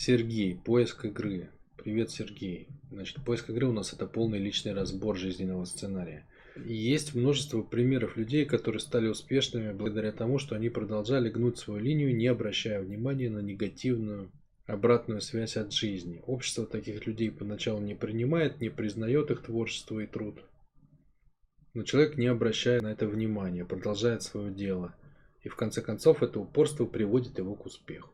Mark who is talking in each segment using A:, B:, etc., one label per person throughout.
A: Сергей, поиск игры. Привет, Сергей. Значит, поиск игры у нас это полный личный разбор жизненного сценария. Есть множество примеров людей, которые стали успешными благодаря тому, что они продолжали гнуть свою линию, не обращая внимания на негативную обратную связь от жизни. Общество таких людей поначалу не принимает, не признает их творчество и труд. Но человек не обращает на это внимания, продолжает свое дело. И в конце концов это упорство приводит его к успеху.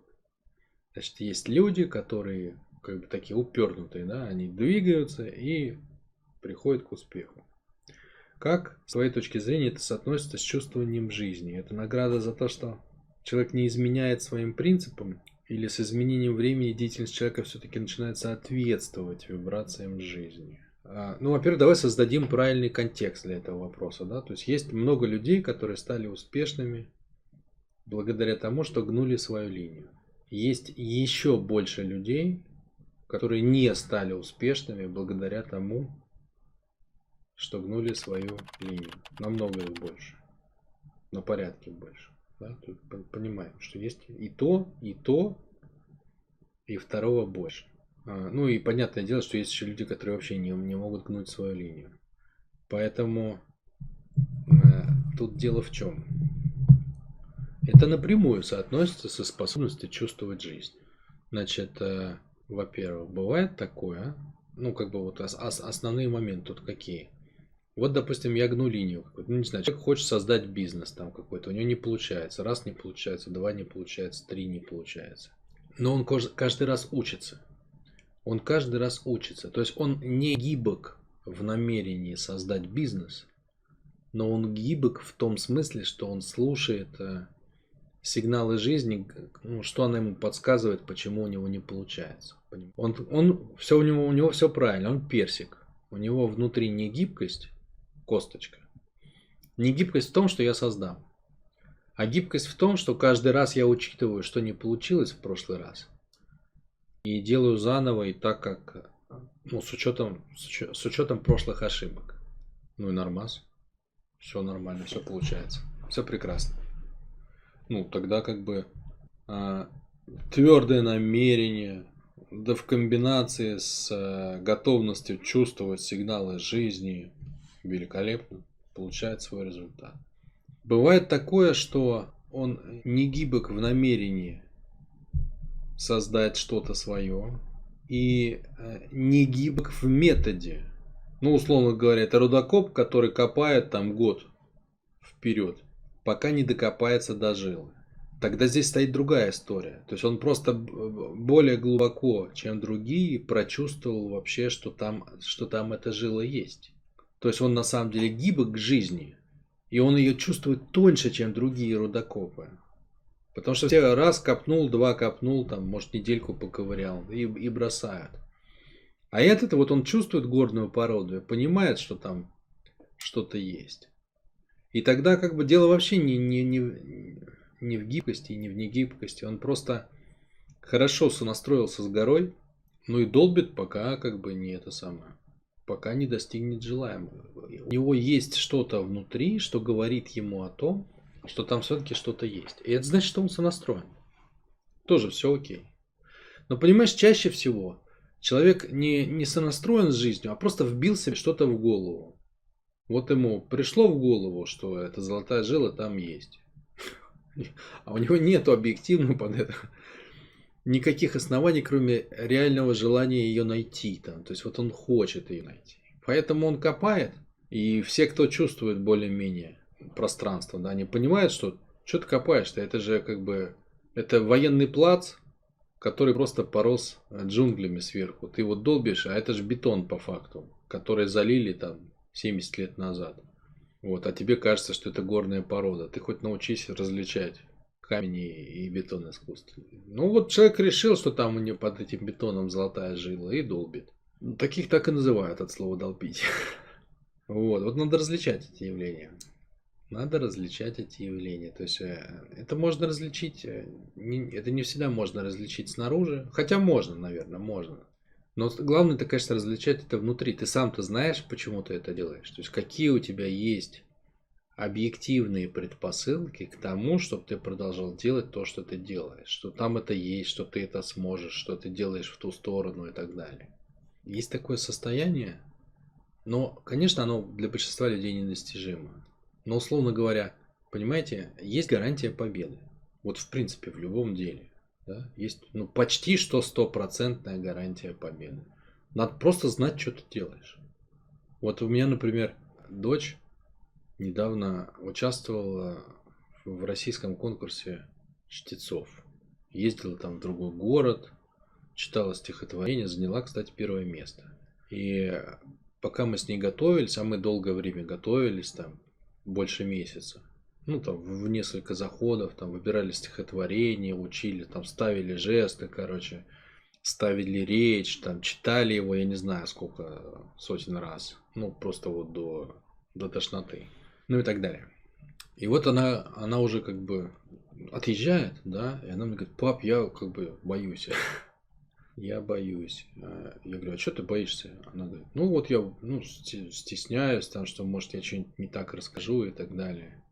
A: Значит, есть люди, которые как бы такие упернутые, да, они двигаются и приходят к успеху. Как, с твоей точки зрения, это соотносится с чувствованием жизни? Это награда за то, что человек не изменяет своим принципам, или с изменением времени деятельность человека все-таки начинает соответствовать вибрациям жизни? А, ну, во-первых, давай создадим правильный контекст для этого вопроса. Да? То есть есть много людей, которые стали успешными благодаря тому, что гнули свою линию. Есть еще больше людей, которые не стали успешными благодаря тому, что гнули свою линию. Намного их больше. На порядке больше. Да? Тут понимаем, что есть и то, и то, и второго больше. А, ну и понятное дело, что есть еще люди, которые вообще не, не могут гнуть свою линию. Поэтому э, тут дело в чем? Это напрямую соотносится со способностью чувствовать жизнь. Значит, э, во-первых, бывает такое, ну как бы вот ос- ос- основные моменты тут какие. Вот, допустим, я гну линию ну не знаю, человек хочет создать бизнес там какой-то, у него не получается, раз не получается, два не получается, три не получается. Но он каждый раз учится. Он каждый раз учится. То есть он не гибок в намерении создать бизнес, но он гибок в том смысле, что он слушает э, сигналы жизни, ну, что она ему подсказывает, почему у него не получается. Он, он все у него, у него все правильно, он персик. У него внутри не гибкость, косточка. Не гибкость в том, что я создам. А гибкость в том, что каждый раз я учитываю, что не получилось в прошлый раз. И делаю заново и так, как ну, с учетом, с учетом прошлых ошибок. Ну и нормас. Все нормально, все получается. Все прекрасно. Ну, тогда как бы а, твердое намерение, да в комбинации с а, готовностью чувствовать сигналы жизни, великолепно получает свой результат. Бывает такое, что он не гибок в намерении создать что-то свое и э, не гибок в методе. Ну, условно говоря, это рудокоп, который копает там год вперед, пока не докопается до жилы. Тогда здесь стоит другая история. То есть он просто более глубоко, чем другие, прочувствовал вообще, что там, что там эта жила есть. То есть он на самом деле гибок к жизни, и он ее чувствует тоньше, чем другие рудокопы. Потому что все раз копнул, два копнул, там, может, недельку поковырял и, и бросают. А этот вот он чувствует горную породу и понимает, что там что-то есть. И тогда как бы дело вообще не, не, не, не в гибкости, не в негибкости. Он просто хорошо сонастроился с горой, ну и долбит, пока как бы не это самое пока не достигнет желаемого. У него есть что-то внутри, что говорит ему о том, что там все-таки что-то есть. И это значит, что он сонастроен. Тоже все окей. Но понимаешь, чаще всего человек не, не сонастроен с жизнью, а просто вбил себе что-то в голову. Вот ему пришло в голову, что эта золотая жила там есть. А у него нету объективно под это никаких оснований, кроме реального желания ее найти. Там. То есть вот он хочет ее найти. Поэтому он копает, и все, кто чувствует более-менее пространство, да, они понимают, что что ты копаешь-то, это же как бы, это военный плац, который просто порос джунглями сверху. Ты его долбишь, а это же бетон по факту, который залили там 70 лет назад. Вот, а тебе кажется, что это горная порода. Ты хоть научись различать камень и бетон искусственный. Ну вот человек решил, что там у него под этим бетоном золотая жила и долбит. Ну, таких так и называют от слова долбить. Вот, вот надо различать эти явления. Надо различать эти явления. То есть э, это можно различить, э, это не всегда можно различить снаружи. Хотя можно, наверное, можно. Но главное, это, конечно, различать это внутри. Ты сам-то знаешь, почему ты это делаешь. То есть какие у тебя есть объективные предпосылки к тому, чтобы ты продолжал делать то, что ты делаешь. Что там это есть, что ты это сможешь, что ты делаешь в ту сторону и так далее. Есть такое состояние, но, конечно, оно для большинства людей недостижимо. Но, условно говоря, понимаете, есть гарантия победы. Вот в принципе в любом деле. Да? Есть ну, почти что стопроцентная гарантия победы. Надо просто знать, что ты делаешь. Вот у меня, например, дочь недавно участвовала в российском конкурсе чтецов. Ездила там в другой город, читала стихотворение, заняла, кстати, первое место. И пока мы с ней готовились, а мы долгое время готовились, там, больше месяца, ну, там, в несколько заходов, там, выбирали стихотворение, учили, там, ставили жесты, короче, ставили речь, там, читали его, я не знаю, сколько сотен раз. Ну, просто вот до, до тошноты. Ну и так далее. И вот она, она уже как бы отъезжает, да, и она мне говорит, пап, я как бы боюсь. Я боюсь. А я говорю, а что ты боишься? Она говорит, ну вот я ну, стесняюсь, там, что может я что-нибудь не так расскажу и так далее.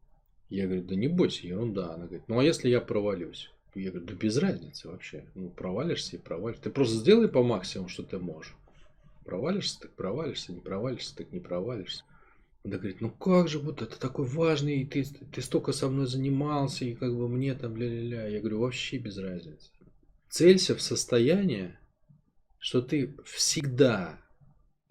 A: Я говорю, да не бойся, ерунда. Она говорит, ну а если я провалюсь? Я говорю, да без разницы вообще. Ну, провалишься и провалишься. Ты просто сделай по максимуму, что ты можешь. Провалишься, так провалишься, не провалишься, так не провалишься. Она говорит, ну как же, вот это такой важный, и ты, ты столько со мной занимался, и как бы мне там ля-ля-ля. Я говорю, вообще без разницы. Целься в состояние, что ты всегда,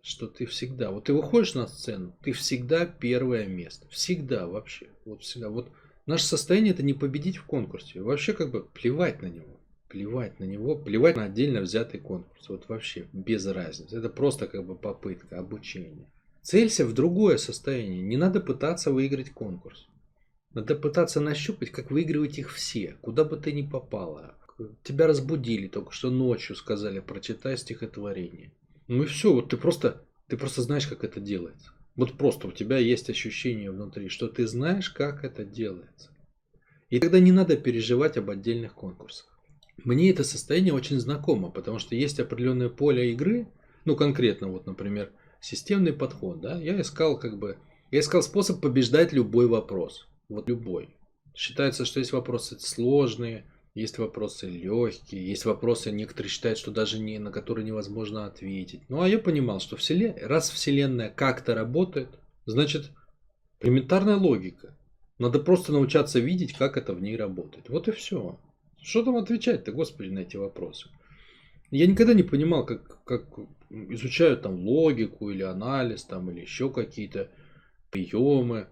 A: что ты всегда, вот ты выходишь на сцену, ты всегда первое место. Всегда вообще. Вот всегда. Вот Наше состояние это не победить в конкурсе. Вообще как бы плевать на него. Плевать на него, плевать на отдельно взятый конкурс. Вот вообще без разницы. Это просто как бы попытка обучения. Целься в другое состояние. Не надо пытаться выиграть конкурс. Надо пытаться нащупать, как выигрывать их все, куда бы ты ни попала. Тебя разбудили только что ночью, сказали, прочитай стихотворение. Ну и все, вот ты просто, ты просто знаешь, как это делается. Вот просто у тебя есть ощущение внутри, что ты знаешь, как это делается. И тогда не надо переживать об отдельных конкурсах. Мне это состояние очень знакомо, потому что есть определенное поле игры, ну конкретно вот, например, системный подход, да, я искал как бы, я искал способ побеждать любой вопрос, вот любой. Считается, что есть вопросы сложные, есть вопросы легкие, есть вопросы, некоторые считают, что даже не, на которые невозможно ответить. Ну а я понимал, что вселен... раз Вселенная как-то работает, значит элементарная логика. Надо просто научаться видеть, как это в ней работает. Вот и все. Что там отвечать-то, господи, на эти вопросы? Я никогда не понимал, как, как изучают там логику или анализ, там, или еще какие-то приемы.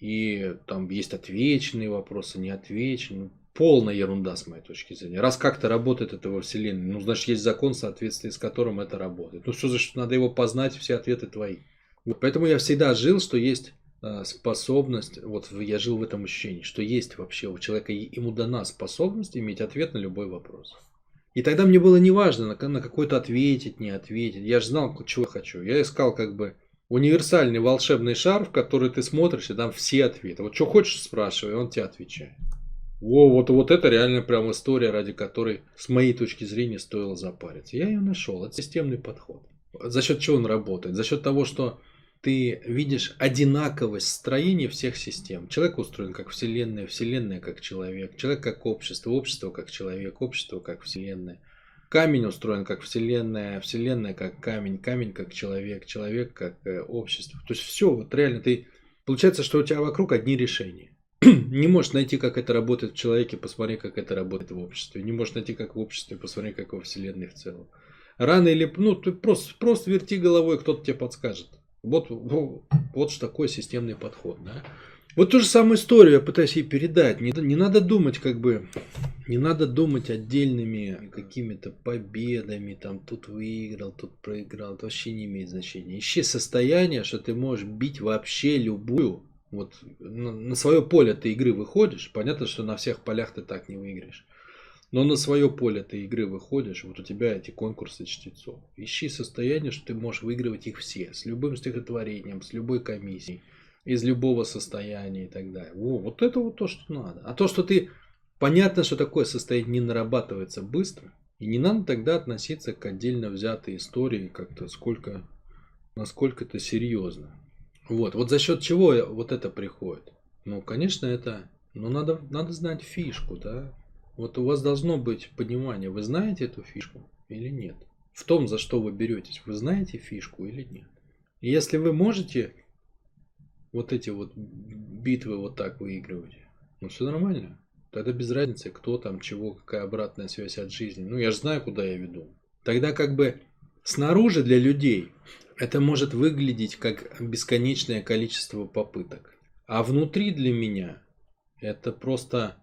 A: И там есть отвеченные вопросы, неотвеченные полная ерунда с моей точки зрения. Раз как-то работает это во Вселенной, ну, значит, есть закон, в соответствии с которым это работает. Ну, что за что надо его познать, все ответы твои. Вот поэтому я всегда жил, что есть э, способность, вот я жил в этом ощущении, что есть вообще у человека, ему дана способность иметь ответ на любой вопрос. И тогда мне было неважно, на, на какой-то ответить, не ответить. Я же знал, чего хочу. Я искал как бы универсальный волшебный шар, в который ты смотришь, и там все ответы. Вот что хочешь спрашивай, он тебе отвечает. Во, вот, вот это реально прям история, ради которой, с моей точки зрения, стоило запариться. Я ее нашел. Это системный подход. За счет чего он работает? За счет того, что ты видишь одинаковость строения всех систем. Человек устроен как Вселенная, Вселенная как человек, человек как общество, общество как человек, общество как Вселенная. Камень устроен как Вселенная, Вселенная как камень, камень как человек, человек как э, общество. То есть все, вот реально ты... Получается, что у тебя вокруг одни решения. не можешь найти, как это работает в человеке, посмотри, как это работает в обществе. Не можешь найти, как в обществе, посмотри, как во Вселенной в целом. Рано или... Ну, ты просто, просто верти головой, кто-то тебе подскажет. Вот, вот, что такое системный подход. Да? Вот ту же самую историю я пытаюсь ей передать. Не, не надо думать, как бы, не надо думать отдельными какими-то победами, там, тут выиграл, тут проиграл. Это вообще не имеет значения. Ищи состояние, что ты можешь бить вообще любую вот на, свое поле ты игры выходишь, понятно, что на всех полях ты так не выиграешь. Но на свое поле ты игры выходишь, вот у тебя эти конкурсы чтецов. Ищи состояние, что ты можешь выигрывать их все, с любым стихотворением, с любой комиссией, из любого состояния и так далее. О, вот это вот то, что надо. А то, что ты... Понятно, что такое состояние не нарабатывается быстро, и не надо тогда относиться к отдельно взятой истории как-то сколько, насколько это серьезно. Вот, вот за счет чего вот это приходит? Ну, конечно, это, ну, надо, надо знать фишку, да. Вот у вас должно быть понимание, вы знаете эту фишку или нет? В том, за что вы беретесь, вы знаете фишку или нет? И если вы можете вот эти вот битвы вот так выигрывать, ну все нормально. Тогда без разницы, кто там, чего, какая обратная связь от жизни. Ну я же знаю, куда я веду. Тогда как бы снаружи для людей это может выглядеть как бесконечное количество попыток. А внутри для меня это просто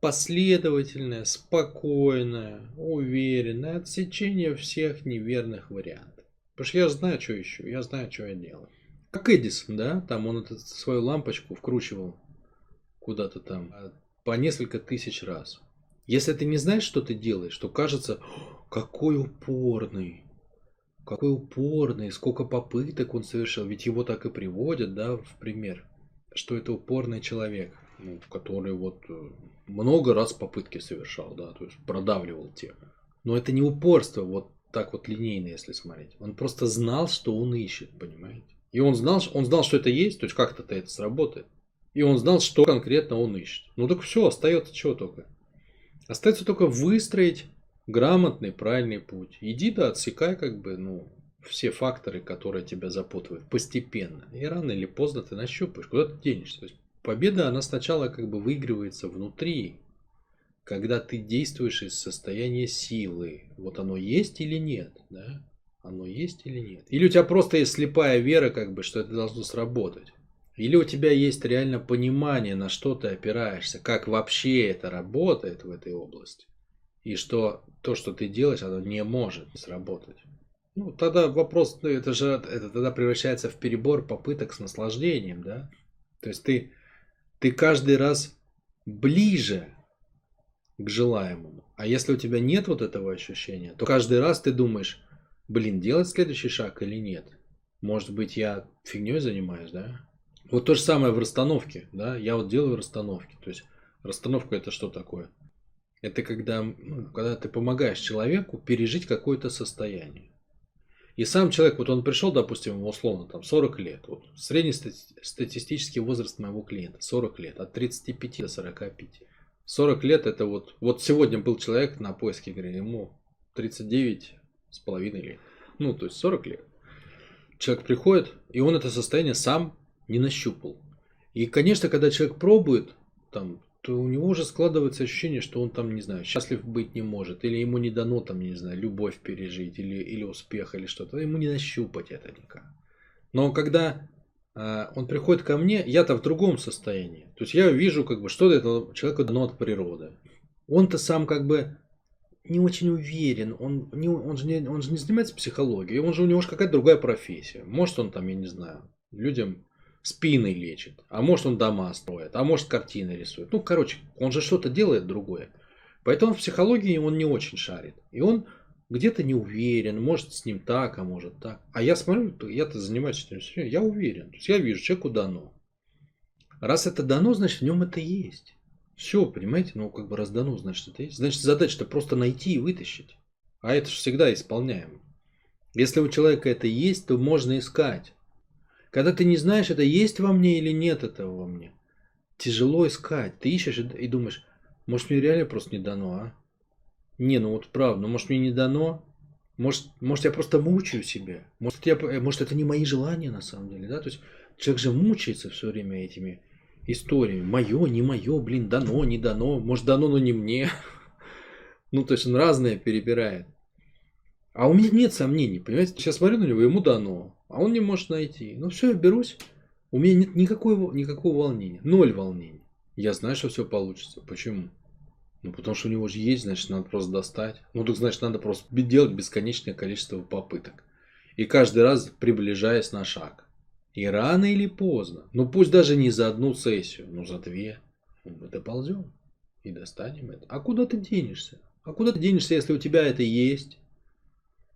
A: последовательное, спокойное, уверенное отсечение всех неверных вариантов. Потому что я знаю, что ищу, я знаю, что я делаю. Как Эдисон, да, там он эту свою лампочку вкручивал куда-то там а, по несколько тысяч раз. Если ты не знаешь, что ты делаешь, то кажется, какой упорный, какой упорный, сколько попыток он совершил. Ведь его так и приводят, да, в пример, что это упорный человек, ну, который вот э, много раз попытки совершал, да, то есть продавливал тему. Но это не упорство, вот так вот линейно, если смотреть. Он просто знал, что он ищет, понимаете? И он знал, он знал, что это есть, то есть как-то это сработает. И он знал, что конкретно он ищет. Ну так все, остается чего только. Остается только выстроить грамотный, правильный путь. Иди да отсекай как бы, ну, все факторы, которые тебя запутывают постепенно. И рано или поздно ты нащупаешь, куда ты денешься. То есть победа, она сначала как бы выигрывается внутри, когда ты действуешь из состояния силы. Вот оно есть или нет, да? Оно есть или нет? Или у тебя просто есть слепая вера, как бы, что это должно сработать? Или у тебя есть реально понимание, на что ты опираешься, как вообще это работает в этой области, и что то, что ты делаешь, оно не может сработать. Ну, тогда вопрос, ну, это же это тогда превращается в перебор попыток с наслаждением, да? То есть ты, ты каждый раз ближе к желаемому. А если у тебя нет вот этого ощущения, то каждый раз ты думаешь, блин, делать следующий шаг или нет? Может быть, я фигней занимаюсь, да? Вот то же самое в расстановке, да? Я вот делаю расстановки. То есть расстановка это что такое? Это когда, ну, когда ты помогаешь человеку пережить какое-то состояние. И сам человек, вот он пришел, допустим, условно, там 40 лет. Вот средний статистический возраст моего клиента 40 лет, от 35 до 45. 40 лет это вот, вот сегодня был человек на поиске игры, ему 39 с половиной лет. Ну, то есть 40 лет. Человек приходит, и он это состояние сам не нащупал. И, конечно, когда человек пробует, там, то у него уже складывается ощущение, что он там, не знаю, счастлив быть не может, или ему не дано там, не знаю, любовь пережить, или, или успех, или что-то. Ему не нащупать это никак. Но когда э, он приходит ко мне, я-то в другом состоянии. То есть я вижу, как бы, что это человеку дано от природы. Он-то сам как бы не очень уверен, он, не, он, же не, он же не занимается психологией, он же у него же какая-то другая профессия. Может он там, я не знаю, людям спины лечит, а может он дома строит, а может картины рисует. Ну, короче, он же что-то делает другое. Поэтому в психологии он не очень шарит. И он где-то не уверен, может с ним так, а может так. А я смотрю, я-то занимаюсь этим все, я уверен. То есть я вижу, человеку дано. Раз это дано, значит в нем это есть. Все, понимаете? Ну, как бы раз дано, значит это есть. Значит задача-то просто найти и вытащить. А это же всегда исполняемо. Если у человека это есть, то можно искать. Когда ты не знаешь, это есть во мне или нет этого во мне. Тяжело искать. Ты ищешь и думаешь, может мне реально просто не дано, а? Не, ну вот правда, ну может мне не дано, может, может я просто мучаю себя, может, я, может это не мои желания на самом деле, да, то есть человек же мучается все время этими историями, мое, не мое, блин, дано, не дано, может дано, но не мне, ну то есть он разное перебирает. А у меня нет сомнений, понимаете, сейчас смотрю на него, ему дано, а он не может найти. Ну все, я берусь. У меня нет никакого, никакого волнения. Ноль волнений. Я знаю, что все получится. Почему? Ну, потому что у него же есть, значит, надо просто достать. Ну, так значит, надо просто делать бесконечное количество попыток. И каждый раз приближаясь на шаг. И рано или поздно, ну пусть даже не за одну сессию, но за две, мы доползем и достанем это. А куда ты денешься? А куда ты денешься, если у тебя это есть?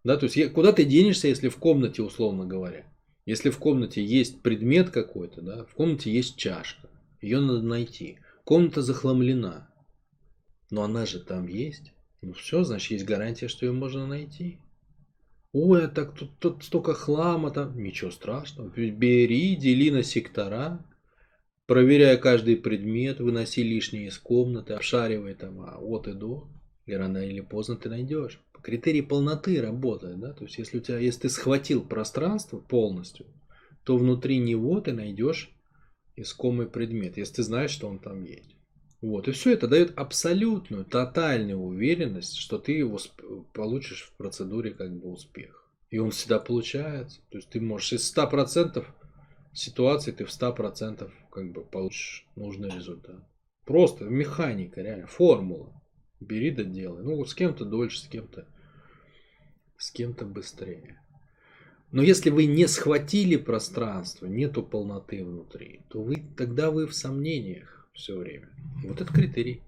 A: Да, то есть куда ты денешься, если в комнате, условно говоря, если в комнате есть предмет какой-то, да, в комнате есть чашка, ее надо найти. Комната захламлена, но она же там есть. Ну все, значит, есть гарантия, что ее можно найти. Ой, а так тут, тут столько хлама там. Ничего страшного. Бери, дели на сектора. Проверяя каждый предмет, выноси лишнее из комнаты, обшаривай там а от и до. И рано или поздно ты найдешь. Критерий полноты работает, да? То есть, если у тебя, если ты схватил пространство полностью, то внутри него ты найдешь искомый предмет, если ты знаешь, что он там есть. Вот. И все это дает абсолютную, тотальную уверенность, что ты его получишь в процедуре как бы успех. И он всегда получается. То есть ты можешь из 100% ситуаций, ты в 100% как бы получишь нужный результат. Просто механика, реально, формула. Бери да делай. Ну, с кем-то дольше, с кем-то с кем-то быстрее. Но если вы не схватили пространство, нету полноты внутри, то вы тогда вы в сомнениях все время. Вот это критерий.